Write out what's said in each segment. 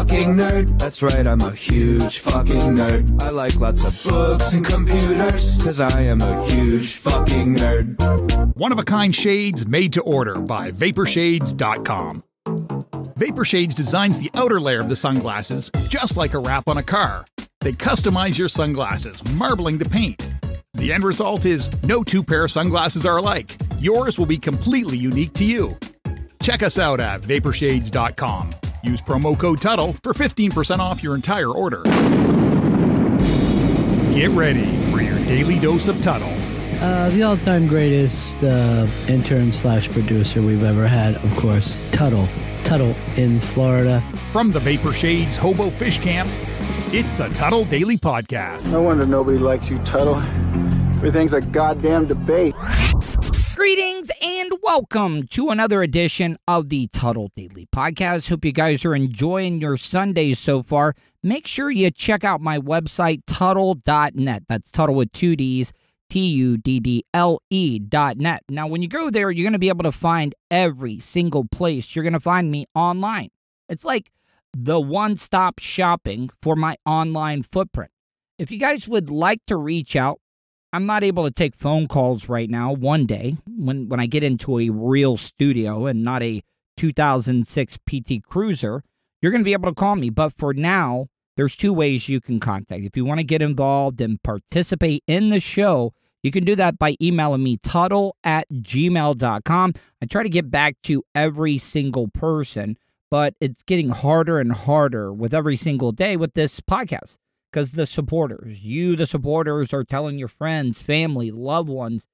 fucking nerd. That's right, I'm a huge fucking nerd. I like lots of books and computers, cause I am a huge fucking nerd. One of a kind shades made to order by Vaporshades.com. Vaporshades designs the outer layer of the sunglasses just like a wrap on a car. They customize your sunglasses, marbling the paint. The end result is no two pair of sunglasses are alike. Yours will be completely unique to you. Check us out at vaporshades.com. Use promo code Tuddle for 15% off your entire order. Get ready for your daily dose of Tuddle. Uh, the all-time greatest uh, intern slash producer we've ever had, of course, Tuddle. Tuddle in Florida. From the Vapor Shades Hobo Fish Camp, it's the Tuddle Daily Podcast. No wonder nobody likes you, Tuddle. Everything's a goddamn debate. Greetings and welcome to another edition of the Tuddle Daily Podcast. Hope you guys are enjoying your Sundays so far. Make sure you check out my website, Tuddle.net. That's Tuddle with two D's, T U D D L E dot net. Now, when you go there, you're going to be able to find every single place you're going to find me online. It's like the one stop shopping for my online footprint. If you guys would like to reach out, I'm not able to take phone calls right now. One day, when when I get into a real studio and not a 2006 PT Cruiser, you're going to be able to call me. But for now, there's two ways you can contact. If you want to get involved and participate in the show, you can do that by emailing me tuddle at gmail.com. I try to get back to every single person, but it's getting harder and harder with every single day with this podcast because the supporters, you, the supporters, are telling your friends, family, loved ones,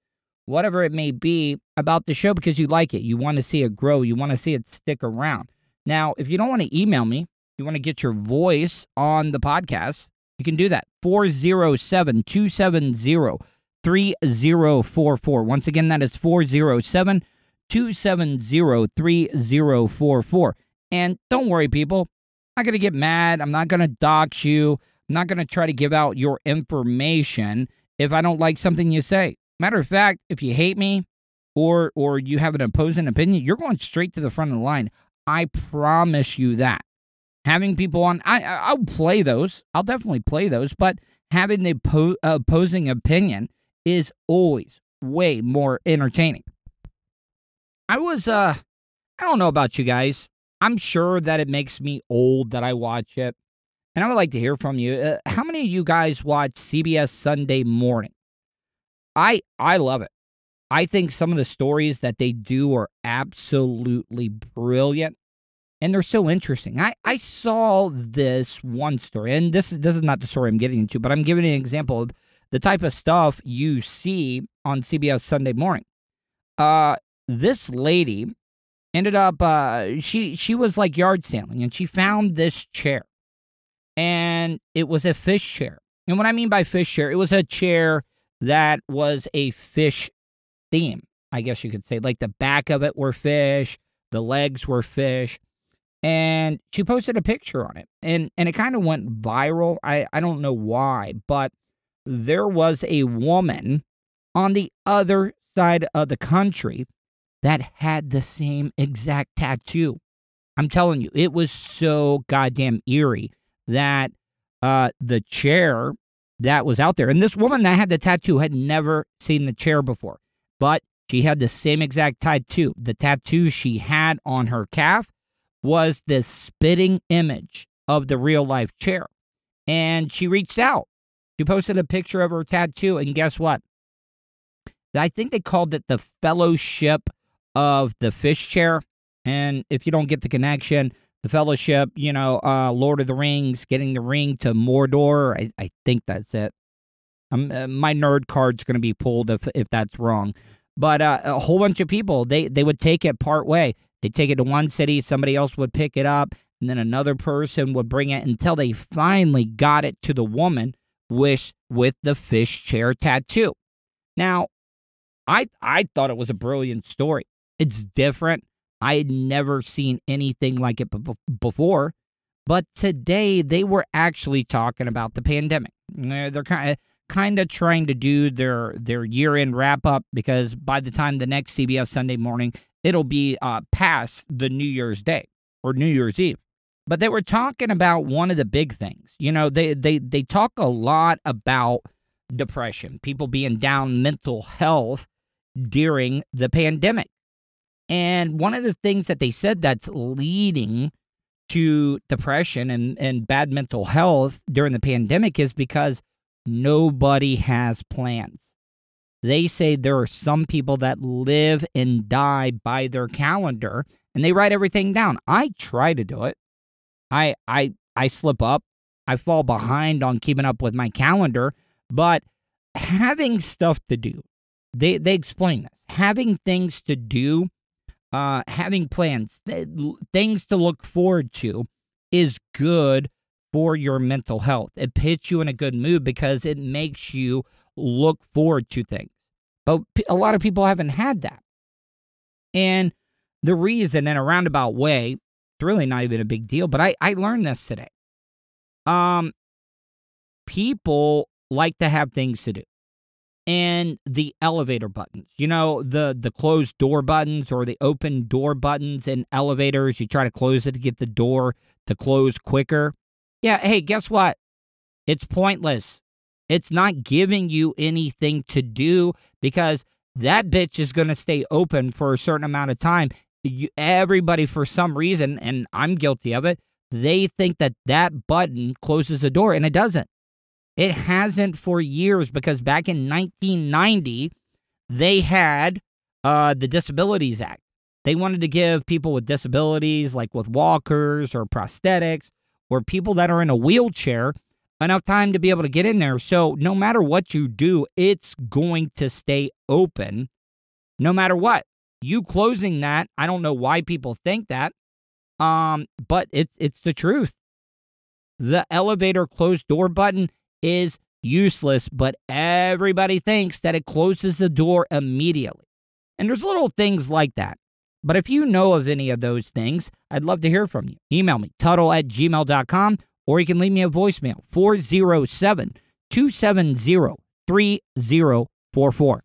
whatever it may be, about the show because you like it. You want to see it grow. You want to see it stick around. Now, if you don't want to email me, you want to get your voice on the podcast, you can do that. 407 270 3044. Once again, that is 407 270 3044. And don't worry, people. I'm not going to get mad. I'm not going to dox you. I'm not going to try to give out your information if I don't like something you say. Matter of fact, if you hate me or or you have an opposing opinion, you're going straight to the front of the line. I promise you that. Having people on, I I'll play those. I'll definitely play those, but having the po- opposing opinion is always way more entertaining. I was uh I don't know about you guys. I'm sure that it makes me old that I watch it. And I would like to hear from you. Uh, how many of you guys watch CBS Sunday Morning? I I love it. I think some of the stories that they do are absolutely brilliant and they're so interesting. I, I saw this one story, and this, this is not the story I'm getting into, but I'm giving an example of the type of stuff you see on CBS Sunday morning. Uh, this lady ended up uh, she she was like yard sailing, and she found this chair, and it was a fish chair. And what I mean by fish chair, it was a chair that was a fish theme, I guess you could say. Like the back of it were fish, the legs were fish. And she posted a picture on it. And and it kind of went viral. I, I don't know why, but there was a woman on the other side of the country that had the same exact tattoo. I'm telling you, it was so goddamn eerie that uh, the chair that was out there, and this woman that had the tattoo had never seen the chair before, but she had the same exact tattoo. The tattoo she had on her calf was the spitting image of the real life chair. And she reached out. She posted a picture of her tattoo, and guess what? I think they called it the Fellowship of the Fish Chair. And if you don't get the connection, the Fellowship, you know, uh, Lord of the Rings, getting the ring to Mordor. I, I think that's it. Um, uh, my nerd card's going to be pulled if if that's wrong. But uh, a whole bunch of people they they would take it part way. They take it to one city, somebody else would pick it up, and then another person would bring it until they finally got it to the woman with with the fish chair tattoo. Now, I I thought it was a brilliant story. It's different. I had never seen anything like it before. But today they were actually talking about the pandemic. They're kind of kind of trying to do their their year end wrap up because by the time the next CBS Sunday morning, it'll be uh, past the New Year's Day or New Year's Eve. but they were talking about one of the big things. You know, they they they talk a lot about depression, people being down mental health during the pandemic. And one of the things that they said that's leading to depression and, and bad mental health during the pandemic is because nobody has plans. They say there are some people that live and die by their calendar and they write everything down. I try to do it. I I I slip up. I fall behind on keeping up with my calendar, but having stuff to do. They they explain this. Having things to do, uh having plans, th- things to look forward to is good for your mental health. It puts you in a good mood because it makes you look forward to things. But a lot of people haven't had that. And the reason, in a roundabout way, it's really not even a big deal, but I, I learned this today. Um, people like to have things to do. And the elevator buttons, you know, the the closed door buttons or the open door buttons in elevators, you try to close it to get the door to close quicker. Yeah, hey, guess what? It's pointless. It's not giving you anything to do because that bitch is going to stay open for a certain amount of time. You, everybody, for some reason, and I'm guilty of it, they think that that button closes the door, and it doesn't. It hasn't for years because back in 1990, they had uh, the Disabilities Act. They wanted to give people with disabilities, like with walkers or prosthetics, or people that are in a wheelchair enough time to be able to get in there. So no matter what you do, it's going to stay open no matter what. You closing that, I don't know why people think that. Um, but it's it's the truth. The elevator closed door button is useless, but everybody thinks that it closes the door immediately. And there's little things like that. But if you know of any of those things, I'd love to hear from you. Email me, tuddle at gmail.com, or you can leave me a voicemail, 407 270 3044.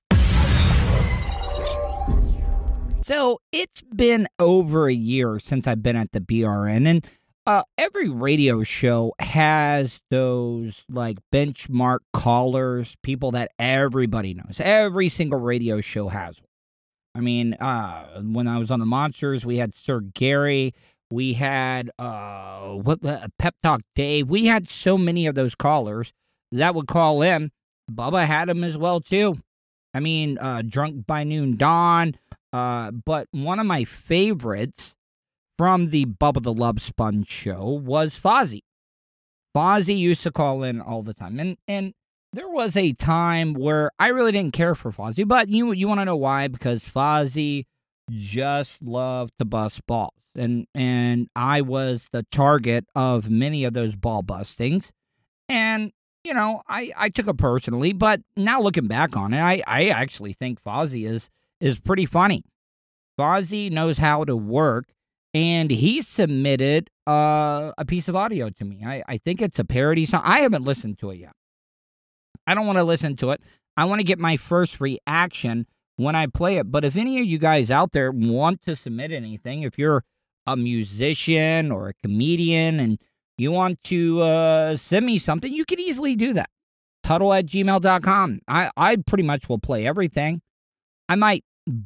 So it's been over a year since I've been at the BRN, and uh, every radio show has those like benchmark callers, people that everybody knows. Every single radio show has one. I mean, uh, when I was on the Monsters, we had Sir Gary. We had uh, what uh, Pep Talk Dave. We had so many of those callers that would call in. Bubba had them as well too. I mean, uh, Drunk by Noon Dawn. Uh, but one of my favorites from the Bubba the Love Sponge show was Fozzie. Fozzie used to call in all the time, and and there was a time where I really didn't care for Fozzie, but you you want to know why? Because Fozzie just loved to bust balls, and and I was the target of many of those ball bustings, and you know I I took it personally, but now looking back on it, I I actually think Fozzie is is pretty funny. Fozzie knows how to work, and he submitted uh, a piece of audio to me. I I think it's a parody song. I haven't listened to it yet. I don't want to listen to it. I want to get my first reaction when I play it. But if any of you guys out there want to submit anything, if you're a musician or a comedian and you want to uh, send me something, you can easily do that. Tuddle at gmail.com. I, I pretty much will play everything. I might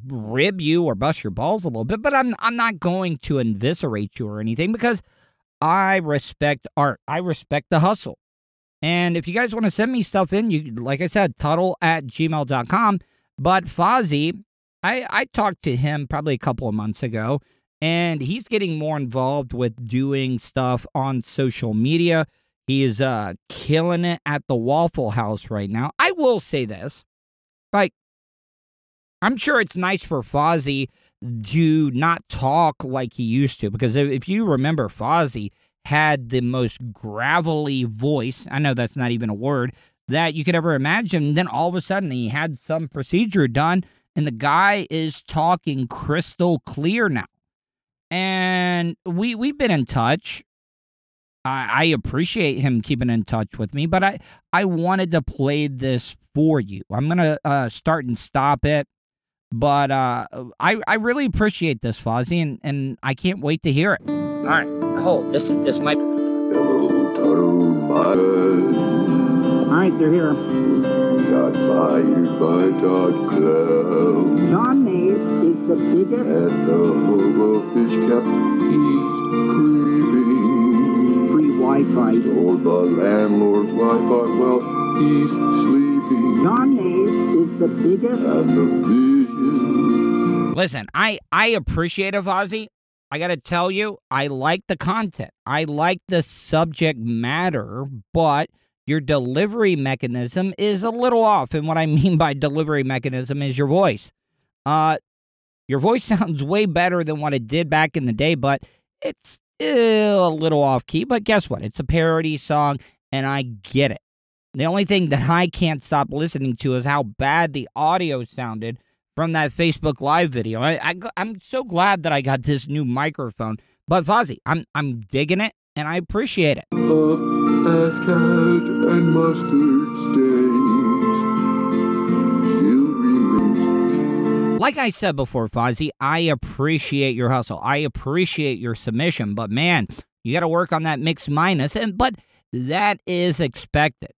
rib you or bust your balls a little bit, but I'm I'm not going to eviscerate you or anything because I respect art. I respect the hustle. And if you guys want to send me stuff in, you like I said, tuddle at gmail.com. But Fozzie, I, I talked to him probably a couple of months ago, and he's getting more involved with doing stuff on social media. He is uh, killing it at the Waffle House right now. I will say this. Like, I'm sure it's nice for Fozzie to not talk like he used to, because if you remember Fozzie, had the most gravelly voice. I know that's not even a word that you could ever imagine. Then all of a sudden, he had some procedure done, and the guy is talking crystal clear now. And we we've been in touch. I, I appreciate him keeping in touch with me, but I I wanted to play this for you. I'm gonna uh, start and stop it, but uh, I I really appreciate this, Fozzie, and and I can't wait to hear it. All right. Oh, this is this might. My All right, they're here. got fired by Todd Cloud. John Mays is the biggest At the hobo fish camp, he's creeping. free Wi-Fi. Told the landlord Wi-Fi, well, he's sleeping. Is the biggest. Listen, I I appreciate Fozzie. I got to tell you, I like the content. I like the subject matter, but your delivery mechanism is a little off. And what I mean by delivery mechanism is your voice. Uh, your voice sounds way better than what it did back in the day, but it's a little off key. But guess what? It's a parody song, and I get it. The only thing that I can't stop listening to is how bad the audio sounded from that Facebook Live video. I, I am so glad that I got this new microphone. But Fozzie, I'm I'm digging it and I appreciate it. Ass cat and mustard stains. Still remains. Like I said before, Fozzie, I appreciate your hustle. I appreciate your submission, but man, you got to work on that mix minus, and but that is expected.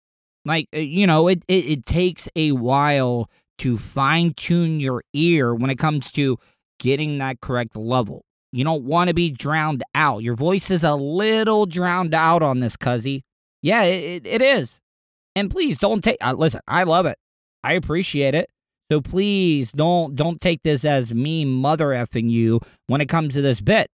Like uh, you know, it, it it takes a while to fine tune your ear when it comes to getting that correct level. You don't want to be drowned out. Your voice is a little drowned out on this, cuzzy. Yeah, it, it, is. And please don't take. Uh, listen, I love it. I appreciate it. So please don't don't take this as me mother effing you when it comes to this bit.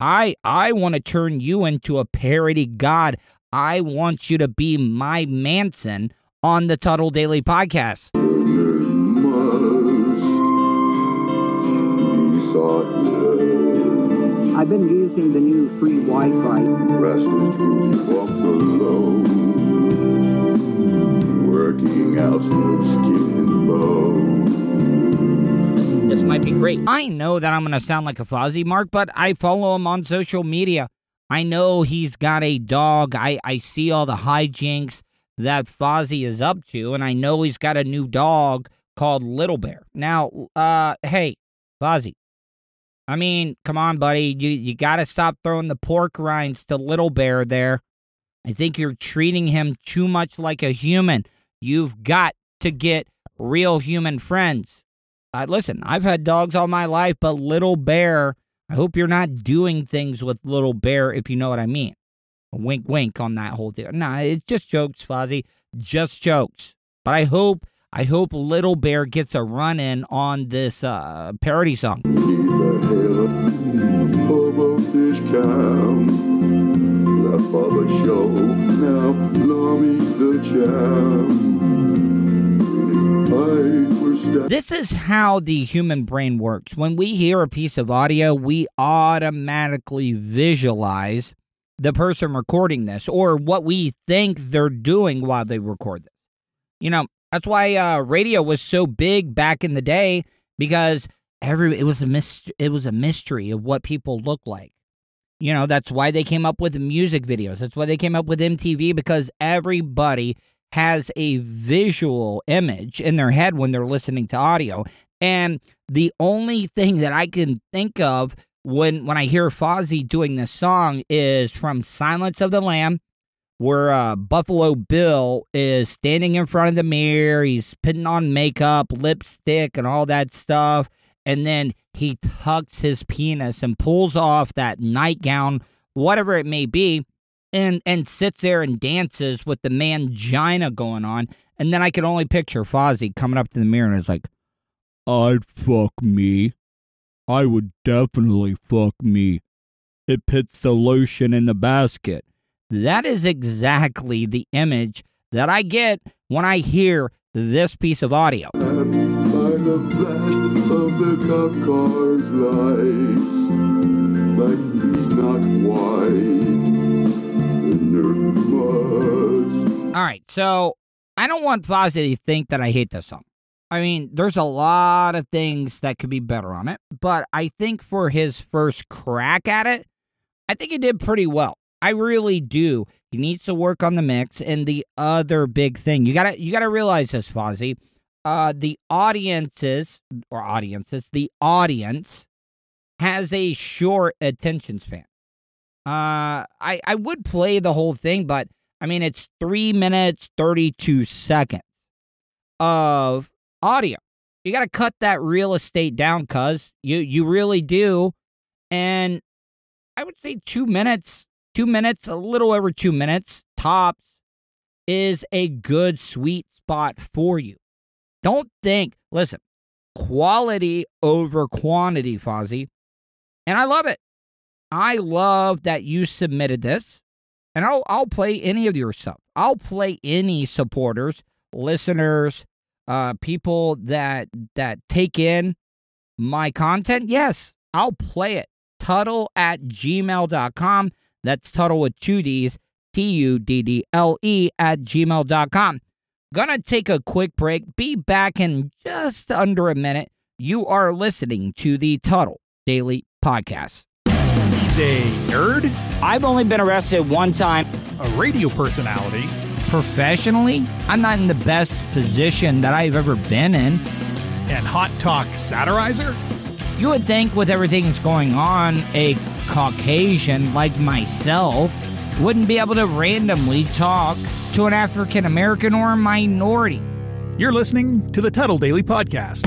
I I want to turn you into a parody god. I want you to be my Manson on the Tuddle Daily Podcast. I've been using the new free Wi-Fi. Restless dreams he walks. Working out through skin and bone. This, this might be great. I know that I'm going to sound like a Fozzie Mark, but I follow him on social media. I know he's got a dog. I, I see all the hijinks that Fozzie is up to, and I know he's got a new dog called Little Bear. Now, uh, hey, Fozzie. I mean, come on, buddy. You you got to stop throwing the pork rinds to Little Bear there. I think you're treating him too much like a human. You've got to get real human friends. Uh, listen, I've had dogs all my life, but Little Bear, I hope you're not doing things with Little Bear, if you know what I mean. Wink, wink on that whole thing. Nah, it's just jokes, Fozzie. Just jokes. But I hope, I hope Little Bear gets a run in on this uh, parody song. Leave the fish This is how the human brain works. When we hear a piece of audio, we automatically visualize the person recording this or what we think they're doing while they record this. You know, that's why uh, radio was so big back in the day because every it was a myst- it was a mystery of what people look like. You know, that's why they came up with music videos. That's why they came up with MTV because everybody has a visual image in their head when they're listening to audio. And the only thing that I can think of when when I hear Fozzie doing this song is from Silence of the Lamb, where uh, Buffalo Bill is standing in front of the mirror. He's putting on makeup, lipstick, and all that stuff. And then he tucks his penis and pulls off that nightgown, whatever it may be, and and sits there and dances with the mangina going on. And then I can only picture Fozzie coming up to the mirror and is like, I'd fuck me. I would definitely fuck me. It puts the lotion in the basket. That is exactly the image that I get when I hear this piece of audio. All right, so I don't want Fozzie to think that I hate this song. I mean, there's a lot of things that could be better on it, but I think for his first crack at it, I think he did pretty well. I really do. He needs to work on the mix. And the other big thing, you gotta you gotta realize this, Fozzie. Uh, the audiences or audiences, the audience has a short attention span. Uh, I I would play the whole thing, but I mean it's three minutes thirty two seconds of audio. You got to cut that real estate down, cuz you you really do. And I would say two minutes, two minutes, a little over two minutes tops, is a good sweet spot for you. Don't think. Listen, quality over quantity, Fozzie, and I love it. I love that you submitted this, and I'll I'll play any of your stuff. I'll play any supporters, listeners, uh, people that that take in my content. Yes, I'll play it. Tuddle at gmail.com. That's Tuddle with two D's, T U D D L E at gmail.com. Gonna take a quick break. Be back in just under a minute. You are listening to the Tuddle Daily Podcast. He's a nerd, I've only been arrested one time a radio personality, professionally. I'm not in the best position that I've ever been in. and hot talk satirizer. You would think, with everything that's going on, a Caucasian like myself wouldn't be able to randomly talk to an African American or a minority. You're listening to the Tuddle Daily Podcast.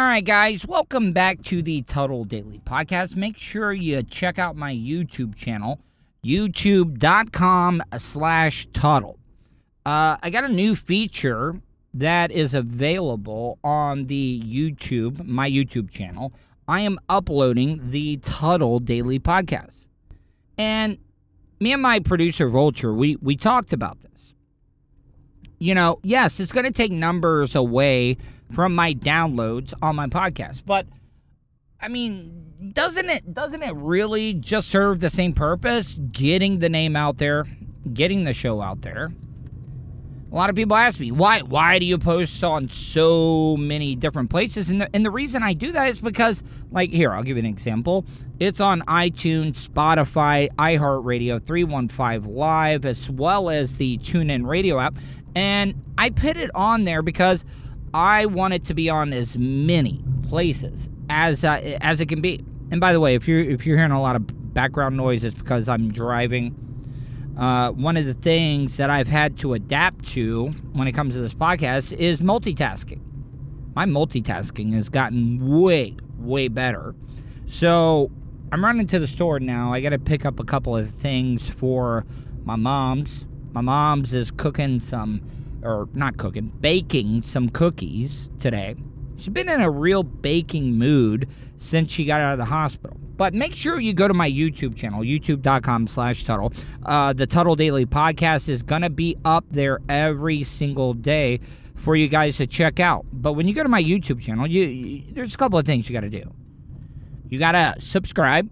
All right, guys, welcome back to the Tuddle Daily Podcast. Make sure you check out my YouTube channel, youtube.com slash Tuddle. Uh, I got a new feature that is available on the YouTube, my YouTube channel. I am uploading the Tuddle Daily Podcast. And me and my producer, Vulture, we, we talked about this. You know, yes, it's going to take numbers away from my downloads on my podcast. But I mean, doesn't it doesn't it really just serve the same purpose? Getting the name out there, getting the show out there. A lot of people ask me, why why do you post on so many different places? And the, and the reason I do that is because, like, here, I'll give you an example. It's on iTunes, Spotify, iHeartRadio, 315 Live, as well as the TuneIn Radio app. And I put it on there because I want it to be on as many places as uh, as it can be. And by the way, if you're if you're hearing a lot of background noise, it's because I'm driving. Uh, one of the things that I've had to adapt to when it comes to this podcast is multitasking. My multitasking has gotten way way better. So I'm running to the store now. I got to pick up a couple of things for my mom's. My mom's is cooking some or not cooking, baking some cookies today. She's been in a real baking mood since she got out of the hospital. But make sure you go to my YouTube channel, youtube.com slash Tuddle. Uh, the Tuddle Daily Podcast is going to be up there every single day for you guys to check out. But when you go to my YouTube channel, you, you there's a couple of things you got to do. You got to subscribe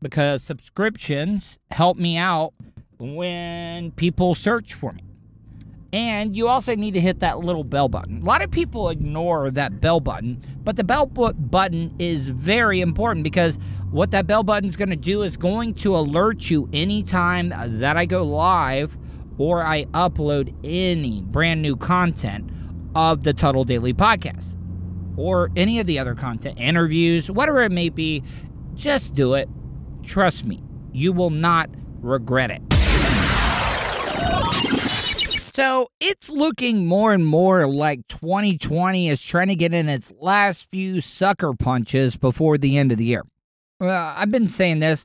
because subscriptions help me out when people search for me. And you also need to hit that little bell button. A lot of people ignore that bell button, but the bell button is very important because what that bell button is going to do is going to alert you anytime that I go live or I upload any brand new content of the Tuddle Daily Podcast or any of the other content, interviews, whatever it may be. Just do it. Trust me, you will not regret it. So it's looking more and more like 2020 is trying to get in its last few sucker punches before the end of the year. Well, I've been saying this.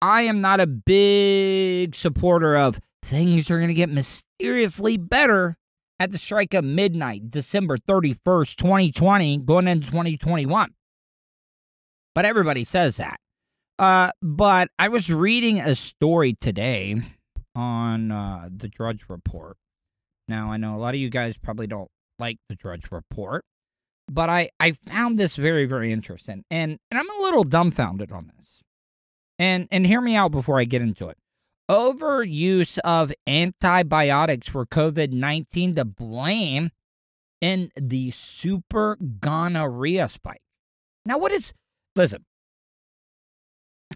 I am not a big supporter of things are going to get mysteriously better at the strike of midnight, December 31st, 2020, going into 2021. But everybody says that. Uh, but I was reading a story today on uh, the Drudge Report now, I know a lot of you guys probably don't like the Drudge Report, but I, I found this very, very interesting. And, and I'm a little dumbfounded on this. And and hear me out before I get into it. Overuse of antibiotics for COVID-19 to blame in the super gonorrhea spike. Now what is listen,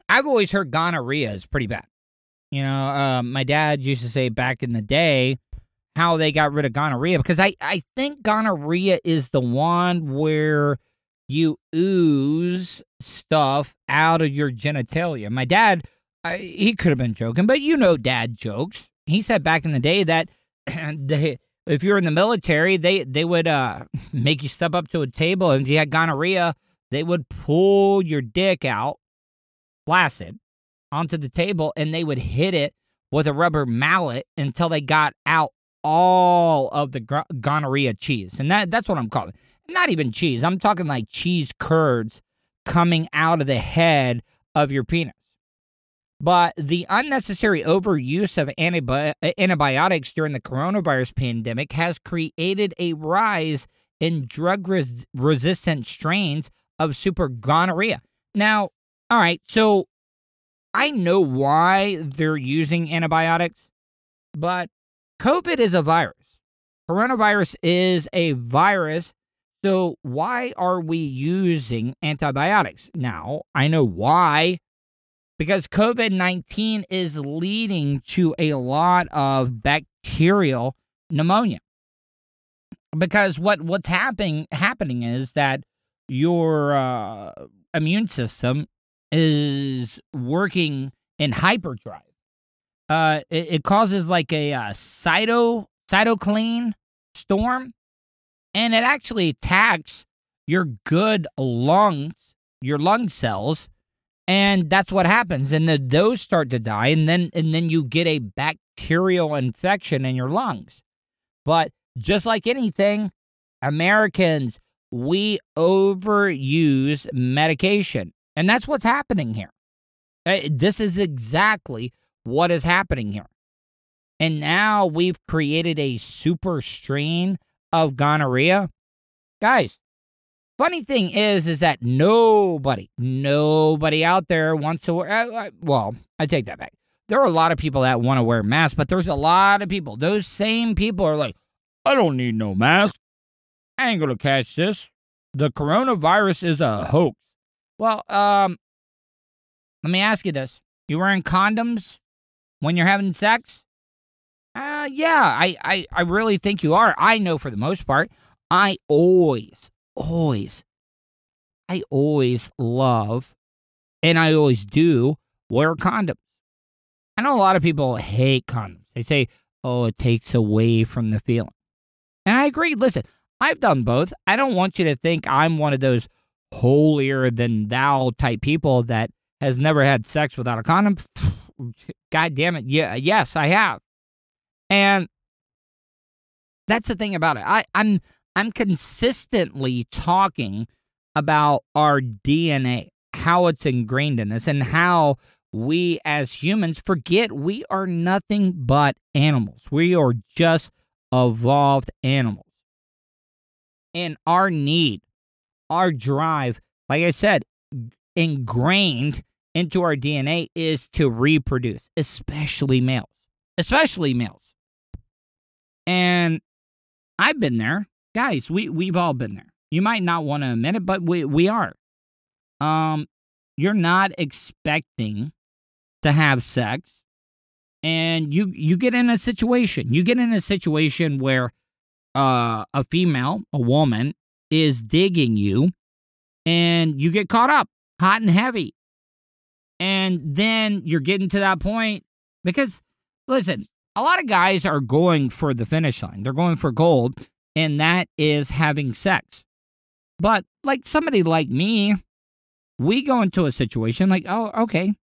I've always heard gonorrhea is pretty bad. You know, uh, my dad used to say back in the day how they got rid of gonorrhea because I, I think gonorrhea is the one where you ooze stuff out of your genitalia. My dad, I, he could have been joking, but you know dad jokes. He said back in the day that they, if you're in the military, they, they would uh, make you step up to a table and if you had gonorrhea, they would pull your dick out, flaccid, onto the table and they would hit it with a rubber mallet until they got out all of the gonorrhea cheese. And that that's what I'm calling. Not even cheese. I'm talking like cheese curds coming out of the head of your penis. But the unnecessary overuse of antibi- antibiotics during the coronavirus pandemic has created a rise in drug res- resistant strains of super gonorrhea. Now, all right, so I know why they're using antibiotics, but COVID is a virus. Coronavirus is a virus. So why are we using antibiotics? Now, I know why. Because COVID 19 is leading to a lot of bacterial pneumonia. Because what, what's happening happening is that your uh, immune system is working in hyperdrive. Uh, it, it causes like a uh, cyto cytokine storm, and it actually attacks your good lungs, your lung cells, and that's what happens. And then those start to die, and then and then you get a bacterial infection in your lungs. But just like anything, Americans we overuse medication. And that's what's happening here. Uh, This is exactly what is happening here. And now we've created a super strain of gonorrhea. Guys, funny thing is is that nobody, nobody out there wants to wear uh, uh, well, I take that back. There are a lot of people that want to wear masks, but there's a lot of people. Those same people are like, I don't need no mask. I ain't gonna catch this. The coronavirus is a hoax. Well, um, let me ask you this: You wearing condoms when you're having sex? Uh, yeah, I, I, I really think you are. I know for the most part. I always, always, I always love, and I always do wear condoms. I know a lot of people hate condoms. They say, "Oh, it takes away from the feeling," and I agree. Listen, I've done both. I don't want you to think I'm one of those holier than thou type people that has never had sex without a condom. God damn it. Yeah, yes, I have. And that's the thing about it. I, I'm I'm consistently talking about our DNA, how it's ingrained in us, and how we as humans forget we are nothing but animals. We are just evolved animals. And our need, our drive, like I said, ingrained into our DNA is to reproduce, especially males, especially males. And I've been there. Guys, we, we've all been there. You might not want to admit it, but we, we are. Um, you're not expecting to have sex and you you get in a situation you get in a situation where uh, a female a woman is digging you and you get caught up hot and heavy and then you're getting to that point because listen a lot of guys are going for the finish line they're going for gold and that is having sex but like somebody like me we go into a situation like oh okay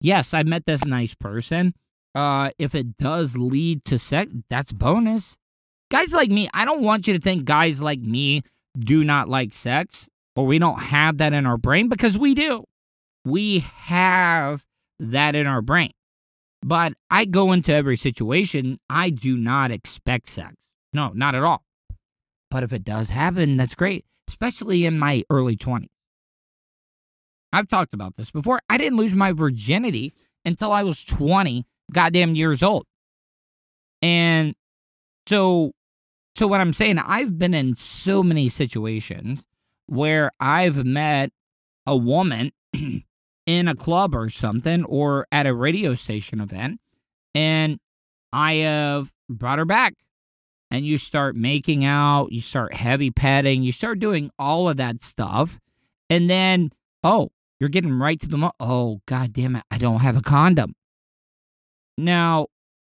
yes, I met this nice person. Uh, if it does lead to sex, that's bonus. Guys like me, I don't want you to think guys like me do not like sex or we don't have that in our brain because we do. We have that in our brain. But I go into every situation, I do not expect sex. No, not at all. But if it does happen, that's great, especially in my early 20s. I've talked about this before. I didn't lose my virginity until I was 20 goddamn years old. And so so what I'm saying, I've been in so many situations where I've met a woman in a club or something or at a radio station event and I have brought her back. And you start making out, you start heavy petting, you start doing all of that stuff. And then, oh, you're getting right to the mo- oh god damn it, I don't have a condom. Now,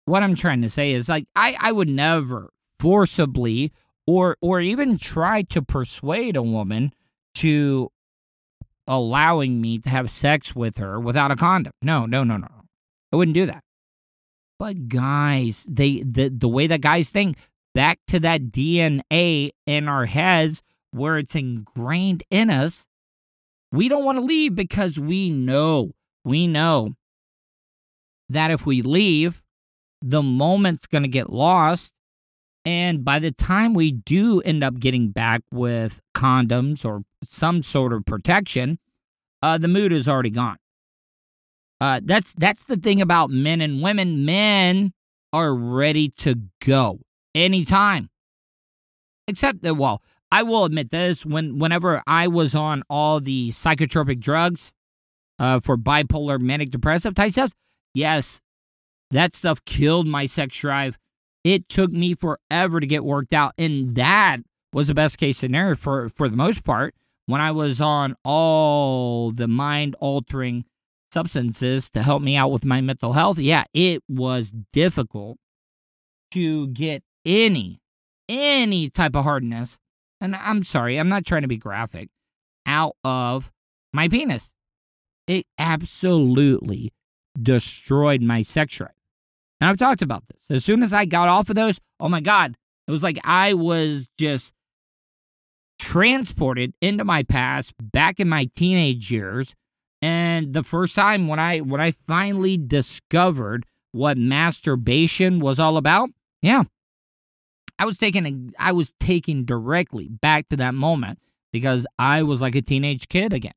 what I'm trying to say is like I I would never forcibly or or even try to persuade a woman to allowing me to have sex with her without a condom. No, no, no, no. I wouldn't do that. But guys, they the the way that guys think back to that DNA in our heads where it's ingrained in us, we don't want to leave because we know, we know that if we leave, the moment's going to get lost. And by the time we do end up getting back with condoms or some sort of protection, uh, the mood is already gone. Uh, that's that's the thing about men and women. Men are ready to go anytime. Except that, well, I will admit this: when whenever I was on all the psychotropic drugs uh, for bipolar, manic depressive type stuff, yes, that stuff killed my sex drive. It took me forever to get worked out, and that was the best case scenario for for the most part. When I was on all the mind altering substances to help me out with my mental health, yeah, it was difficult to get any any type of hardness. And I'm sorry, I'm not trying to be graphic out of my penis. It absolutely destroyed my sex drive. And I've talked about this. As soon as I got off of those, oh my God, it was like I was just transported into my past back in my teenage years. And the first time when I when I finally discovered what masturbation was all about, yeah. I was taken I was taken directly back to that moment because I was like a teenage kid again.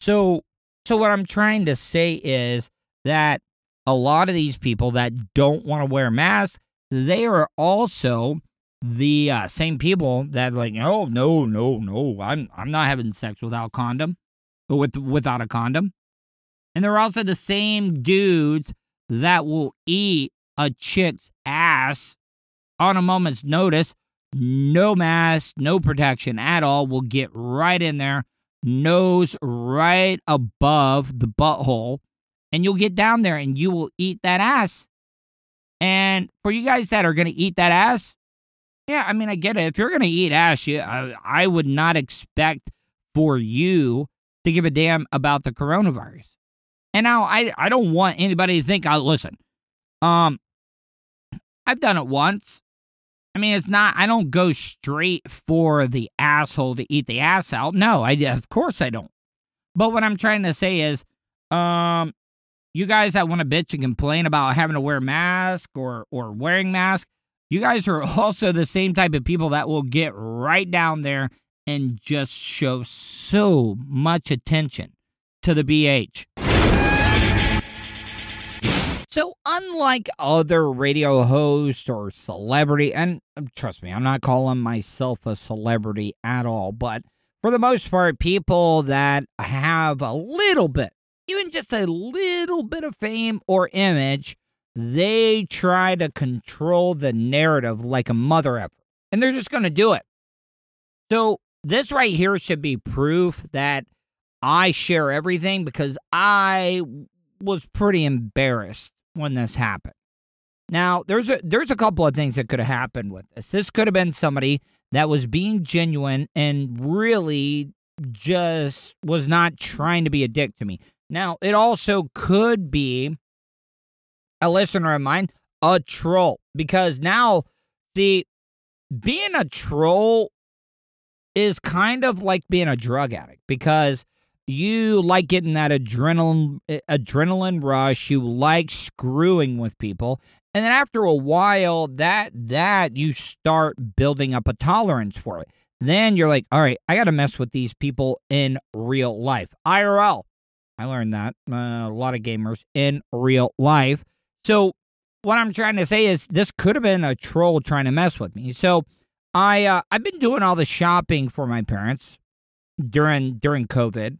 So so what I'm trying to say is that a lot of these people that don't want to wear masks, they are also the uh, same people that like, oh no, no, no, I'm I'm not having sex without condom, with without a condom, and they're also the same dudes that will eat a chick's ass on a moment's notice, no mask, no protection at all, will get right in there, nose right above the butthole, and you'll get down there and you will eat that ass. And for you guys that are going to eat that ass, yeah, I mean, I get it. If you're going to eat ass, you, I, I would not expect for you to give a damn about the coronavirus. And now I, I don't want anybody to think, I oh, listen, um, I've done it once. I mean, it's not, I don't go straight for the asshole to eat the ass out. No, I, of course I don't. But what I'm trying to say is, um, you guys that want to bitch and complain about having to wear mask or or wearing mask, you guys are also the same type of people that will get right down there and just show so much attention to the BH. So, unlike other radio hosts or celebrity, and um, trust me, I'm not calling myself a celebrity at all, but for the most part, people that have a little bit even just a little bit of fame or image, they try to control the narrative like a mother ever. And they're just going to do it. So, this right here should be proof that I share everything because I was pretty embarrassed when this happened. Now, there's a there's a couple of things that could have happened with this. This could have been somebody that was being genuine and really just was not trying to be a dick to me. Now, it also could be a listener of mine, a troll, because now, see, being a troll is kind of like being a drug addict because you like getting that adrenaline eh, adrenaline rush you like screwing with people and then after a while that that you start building up a tolerance for it then you're like, all right, I got to mess with these people in real life. IRL. I learned that. Uh, a lot of gamers in real life. So, what I'm trying to say is this could have been a troll trying to mess with me. So, I uh, I've been doing all the shopping for my parents during during COVID,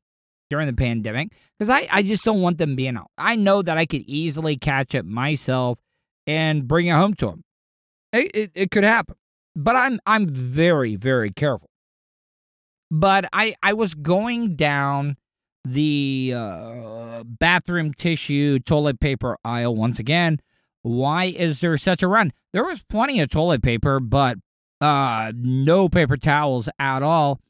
during the pandemic, because I I just don't want them being out. I know that I could easily catch it myself and bring it home to them. It, it, it could happen, but I'm I'm very very careful. But I I was going down the uh, bathroom tissue toilet paper aisle once again. Why is there such a run? There was plenty of toilet paper, but uh, no paper towels at all.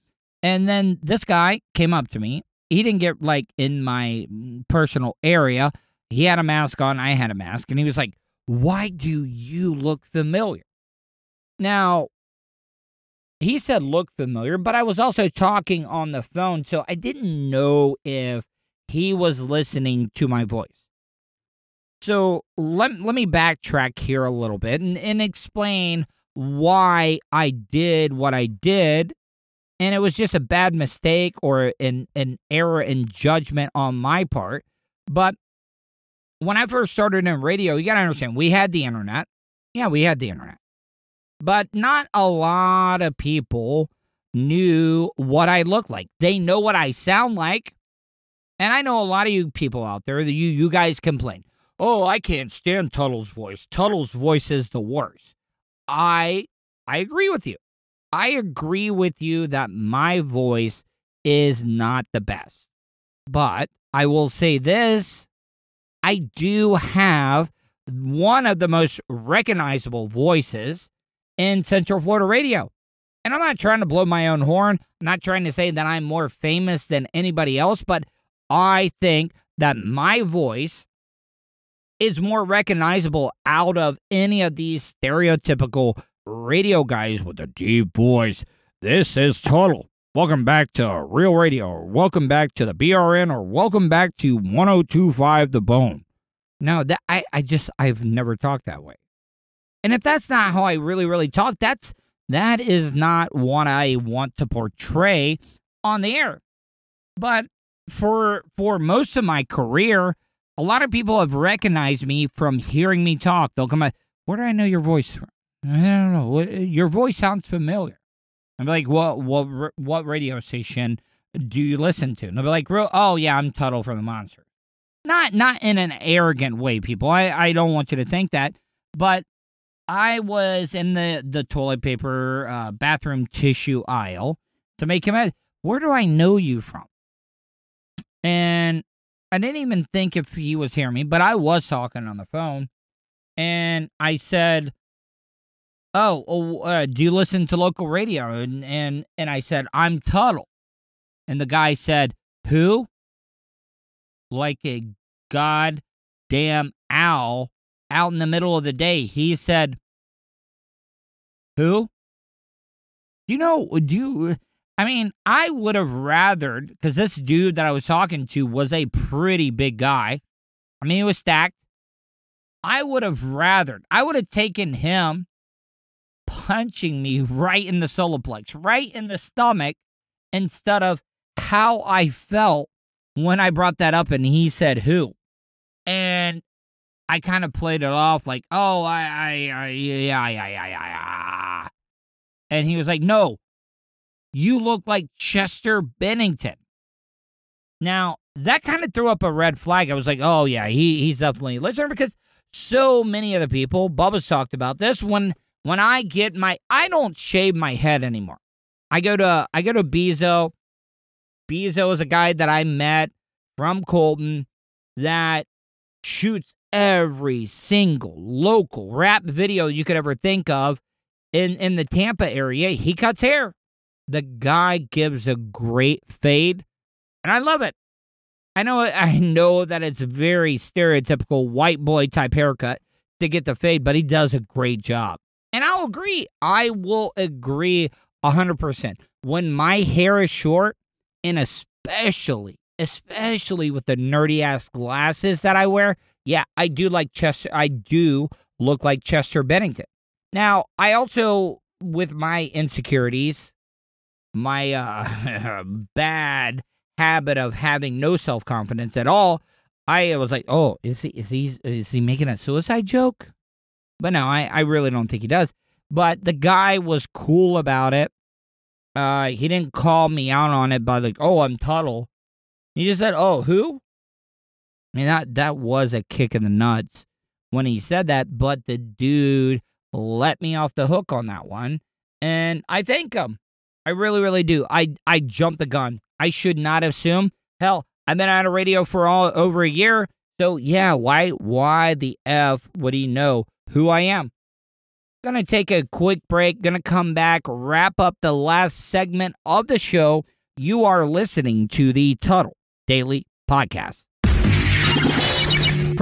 And then this guy came up to me. He didn't get like in my personal area. He had a mask on. I had a mask. And he was like, Why do you look familiar? Now, he said look familiar, but I was also talking on the phone. So I didn't know if he was listening to my voice. So let, let me backtrack here a little bit and, and explain why I did what I did. And it was just a bad mistake or an, an error in judgment on my part. But when I first started in radio, you got to understand, we had the internet. Yeah, we had the internet. But not a lot of people knew what I looked like. They know what I sound like. And I know a lot of you people out there that you you guys complain. Oh, I can't stand Tuddle's voice. Tuddle's voice is the worst. I I agree with you. I agree with you that my voice is not the best. But I will say this, I do have one of the most recognizable voices in Central Florida radio. And I'm not trying to blow my own horn. I'm not trying to say that I'm more famous than anybody else, but I think that my voice is more recognizable out of any of these stereotypical radio guys with a deep voice. This is Tuddle. Welcome back to Real Radio, or welcome back to the BRN, or welcome back to 1025 The Bone. No, that I, I just I've never talked that way. And if that's not how I really, really talk, that's that is not what I want to portray on the air. But for for most of my career, a lot of people have recognized me from hearing me talk. They'll come up, where do I know your voice from? I don't know. Your voice sounds familiar. I'm like, what, what, what radio station do you listen to? And they'll be like, oh yeah, I'm Tuddle from the Monster. Not, not in an arrogant way, people. I, I don't want you to think that, but I was in the the toilet paper, uh, bathroom tissue aisle to make him. Ask, Where do I know you from? And I didn't even think if he was hearing me, but I was talking on the phone, and I said, "Oh, oh uh, do you listen to local radio?" And and and I said, "I'm Tuddle," and the guy said, "Who?" Like a goddamn owl out in the middle of the day. He said, "Who?" You know? Do you? I mean, I would have rathered because this dude that I was talking to was a pretty big guy. I mean, he was stacked. I would have rathered. I would have taken him punching me right in the solar plex, right in the stomach, instead of how I felt when I brought that up and he said who. And I kind of played it off like, oh, I, I, I yeah, yeah, yeah, yeah. And he was like, no, you look like Chester Bennington. Now, that kind of threw up a red flag. I was like, oh, yeah, he, he's definitely a listener because so many other the people, Bubba's talked about this, when when I get my, I don't shave my head anymore. I go to, I go to Bezo. Bezo is a guy that I met from Colton that shoots every single local rap video you could ever think of in, in the Tampa area. He cuts hair. The guy gives a great fade, and I love it. I know I know that it's very stereotypical white boy type haircut to get the fade, but he does a great job. And I'll agree. I will agree 100%. When my hair is short, and especially, especially with the nerdy ass glasses that I wear, yeah, I do like Chester. I do look like Chester Bennington. Now, I also, with my insecurities, my uh, bad habit of having no self confidence at all, I was like, "Oh, is he is he is he making a suicide joke?" But no, I I really don't think he does. But the guy was cool about it. Uh, he didn't call me out on it by like, "Oh, I'm Tuddle." He just said, "Oh, who?" I mean that that was a kick in the nuts when he said that, but the dude let me off the hook on that one, and I thank him. I really, really do. I I jumped the gun. I should not assume. Hell, I've been out of radio for all over a year, so yeah. Why why the f would he know who I am? Gonna take a quick break. Gonna come back, wrap up the last segment of the show. You are listening to the Tuddle Daily Podcast.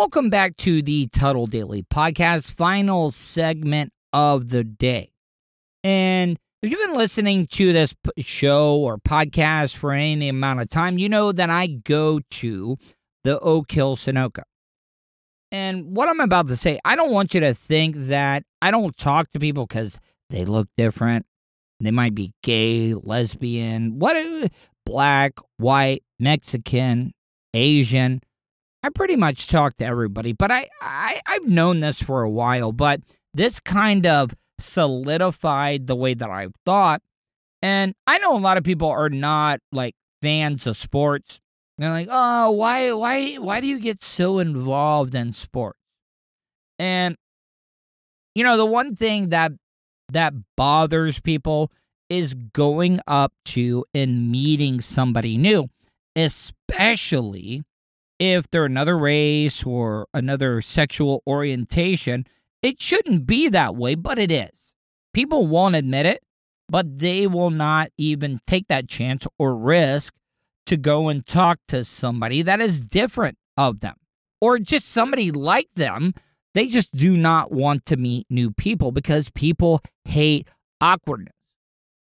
Welcome back to the Tuddle Daily Podcast, final segment of the day. And if you've been listening to this show or podcast for any amount of time, you know that I go to the Oak Hill Sunoco. And what I'm about to say, I don't want you to think that I don't talk to people because they look different. They might be gay, lesbian, what, uh, black, white, Mexican, Asian. I pretty much talk to everybody, but I, I I've known this for a while, but this kind of solidified the way that I've thought. And I know a lot of people are not like fans of sports. They're like, "Oh, why why why do you get so involved in sports?" And you know, the one thing that that bothers people is going up to and meeting somebody new, especially if they're another race or another sexual orientation. It shouldn't be that way, but it is. People won't admit it, but they will not even take that chance or risk to go and talk to somebody that is different of them or just somebody like them. They just do not want to meet new people because people hate awkwardness.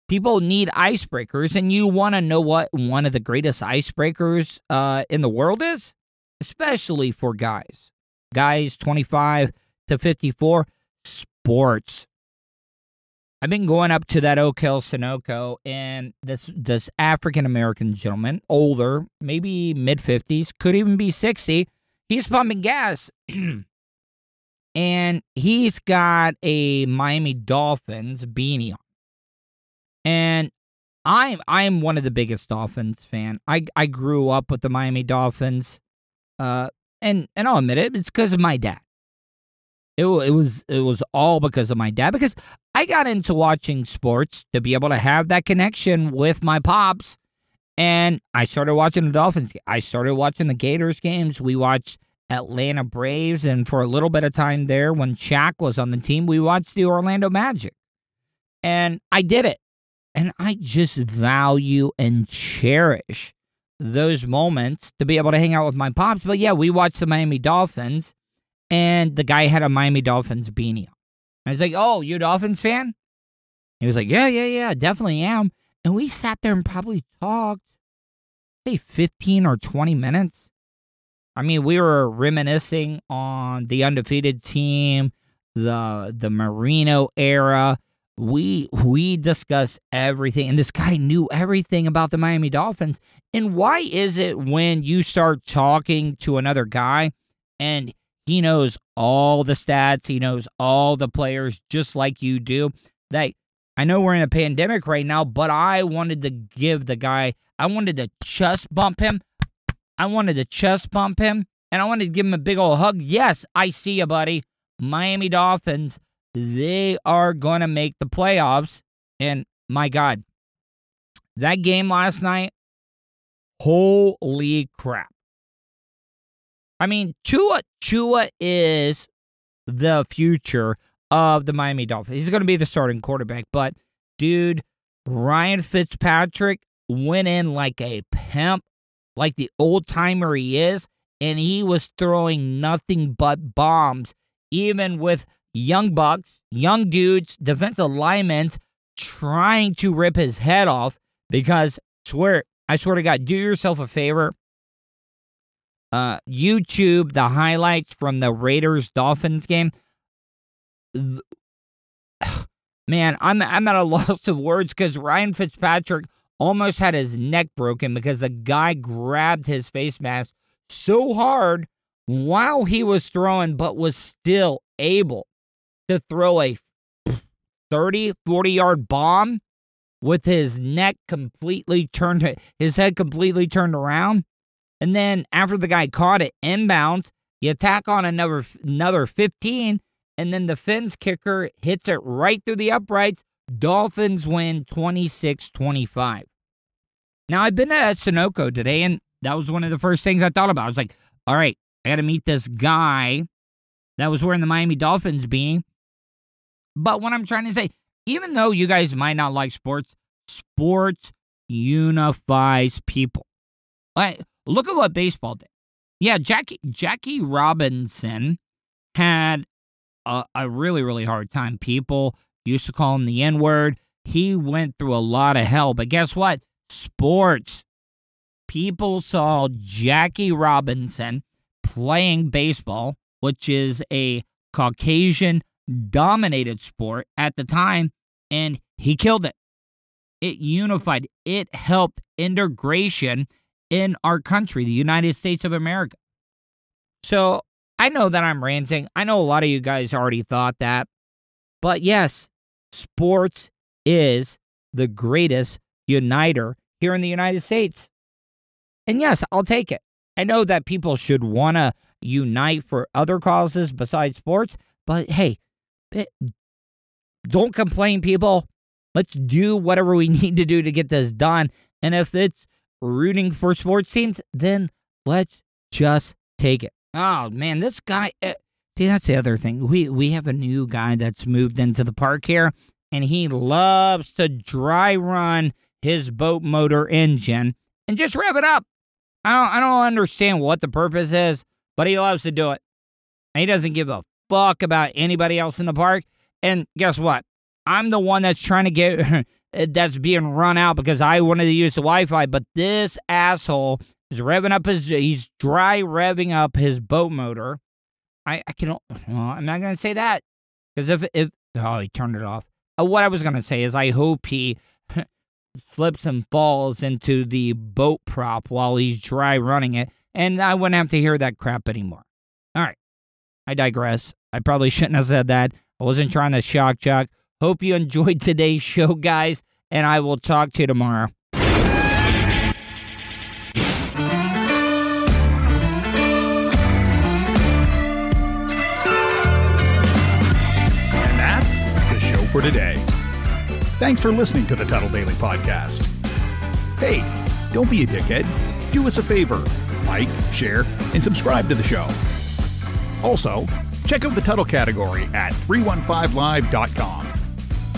People need icebreakers, and you want to know what one of the greatest icebreakers uh, in the world is? Especially for guys. Guys 25 to 54, sports. I've been going up to that Oak Hill Sunoco, and this this African American gentleman, older, maybe mid fifties, could even be sixty. He's pumping gas, and he's got a Miami Dolphins beanie on. And I'm I'm one of the biggest Dolphins fan. I I grew up with the Miami Dolphins, uh, and and I'll admit it, it's because of my dad. It, it was it was all because of my dad because I got into watching sports to be able to have that connection with my pops, and I started watching the Dolphins. I started watching the Gators games. We watched Atlanta Braves, and for a little bit of time there, when Shaq was on the team, we watched the Orlando Magic, and I did it, and I just value and cherish those moments to be able to hang out with my pops. But yeah, we watched the Miami Dolphins and the guy had a Miami Dolphins beanie on. I was like, "Oh, you Dolphins fan?" He was like, "Yeah, yeah, yeah, definitely am." And we sat there and probably talked, say, fifteen or twenty minutes. I mean, we were reminiscing on the undefeated team, the the Marino era. We we discuss everything, and this guy knew everything about the Miami Dolphins. And why is it when you start talking to another guy and he knows all the stats. He knows all the players just like you do. That I know we're in a pandemic right now, but I wanted to give the guy, I wanted to chest bump him. I wanted to chest bump him and I wanted to give him a big old hug. Yes, I see you, buddy. Miami Dolphins, they are going to make the playoffs. And my God, that game last night, holy crap. I mean, Tua, Tua is the future of the Miami Dolphins. He's going to be the starting quarterback, but dude, Ryan Fitzpatrick went in like a pimp, like the old timer he is, and he was throwing nothing but bombs, even with young bucks, young dudes, defensive linemen trying to rip his head off because swear I swear to God, do yourself a favor. Uh, YouTube the highlights from the Raiders Dolphins game. Man, I'm I'm at a loss of words because Ryan Fitzpatrick almost had his neck broken because the guy grabbed his face mask so hard while he was throwing, but was still able to throw a 30, 40 yard bomb with his neck completely turned, his head completely turned around. And then after the guy caught it inbound, you attack on another another 15, and then the Fins kicker hits it right through the uprights. Dolphins win 26 25. Now, I've been at Sunoco today, and that was one of the first things I thought about. I was like, all right, I got to meet this guy that was wearing the Miami Dolphins beanie. But what I'm trying to say, even though you guys might not like sports, sports unifies people. Like, look at what baseball did. Yeah, Jackie Jackie Robinson had a, a really really hard time. People used to call him the N word. He went through a lot of hell, but guess what? Sports. People saw Jackie Robinson playing baseball, which is a Caucasian dominated sport at the time, and he killed it. It unified, it helped integration in our country, the United States of America. So I know that I'm ranting. I know a lot of you guys already thought that. But yes, sports is the greatest uniter here in the United States. And yes, I'll take it. I know that people should want to unite for other causes besides sports, but hey, don't complain, people. Let's do whatever we need to do to get this done. And if it's rooting for sports teams, then let's just take it. Oh man, this guy. Uh, see, that's the other thing. We we have a new guy that's moved into the park here, and he loves to dry run his boat motor engine and just rev it up. I don't I don't understand what the purpose is, but he loves to do it. And he doesn't give a fuck about anybody else in the park. And guess what? I'm the one that's trying to get that's being run out because I wanted to use the Wi-Fi, but this asshole is revving up his he's dry revving up his boat motor. I I can well, I'm not gonna say that because if if oh he turned it off. Uh, what I was gonna say is I hope he flips and falls into the boat prop while he's dry running it, and I wouldn't have to hear that crap anymore. All right, I digress. I probably shouldn't have said that. I wasn't mm-hmm. trying to shock Chuck. Hope you enjoyed today's show, guys, and I will talk to you tomorrow. And that's the show for today. Thanks for listening to the Tuddle Daily Podcast. Hey, don't be a dickhead. Do us a favor like, share, and subscribe to the show. Also, check out the Tuddle category at 315live.com.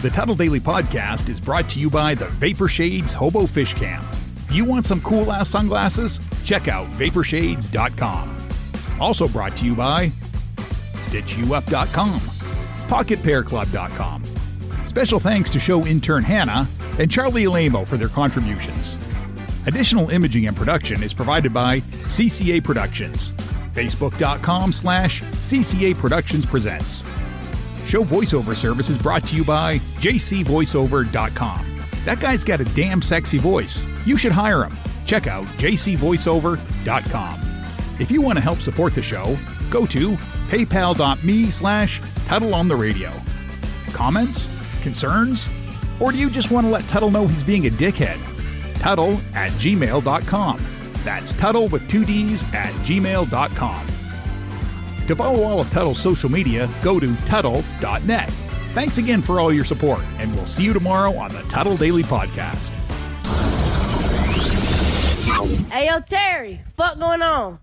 The Tuddle Daily Podcast is brought to you by the Vapor Shades Hobo Fish Camp. You want some cool ass sunglasses? Check out vaporshades.com. Also brought to you by StitchYouUp.com, PocketPairClub.com. Special thanks to show intern Hannah and Charlie Alamo for their contributions. Additional imaging and production is provided by CCA Productions. Facebook.com slash CCA Productions Presents. Show voiceover service is brought to you by JCVoiceover.com. That guy's got a damn sexy voice. You should hire him. Check out JCVoiceover.com. If you want to help support the show, go to paypal.me slash Tuddle on the radio. Comments? Concerns? Or do you just want to let Tuddle know he's being a dickhead? Tuddle at gmail.com. That's Tuddle with two D's at gmail.com. To follow all of Tuddle's social media, go to Tuddle.net. Thanks again for all your support, and we'll see you tomorrow on the Tuddle Daily Podcast. Hey, yo, Terry, fuck going on?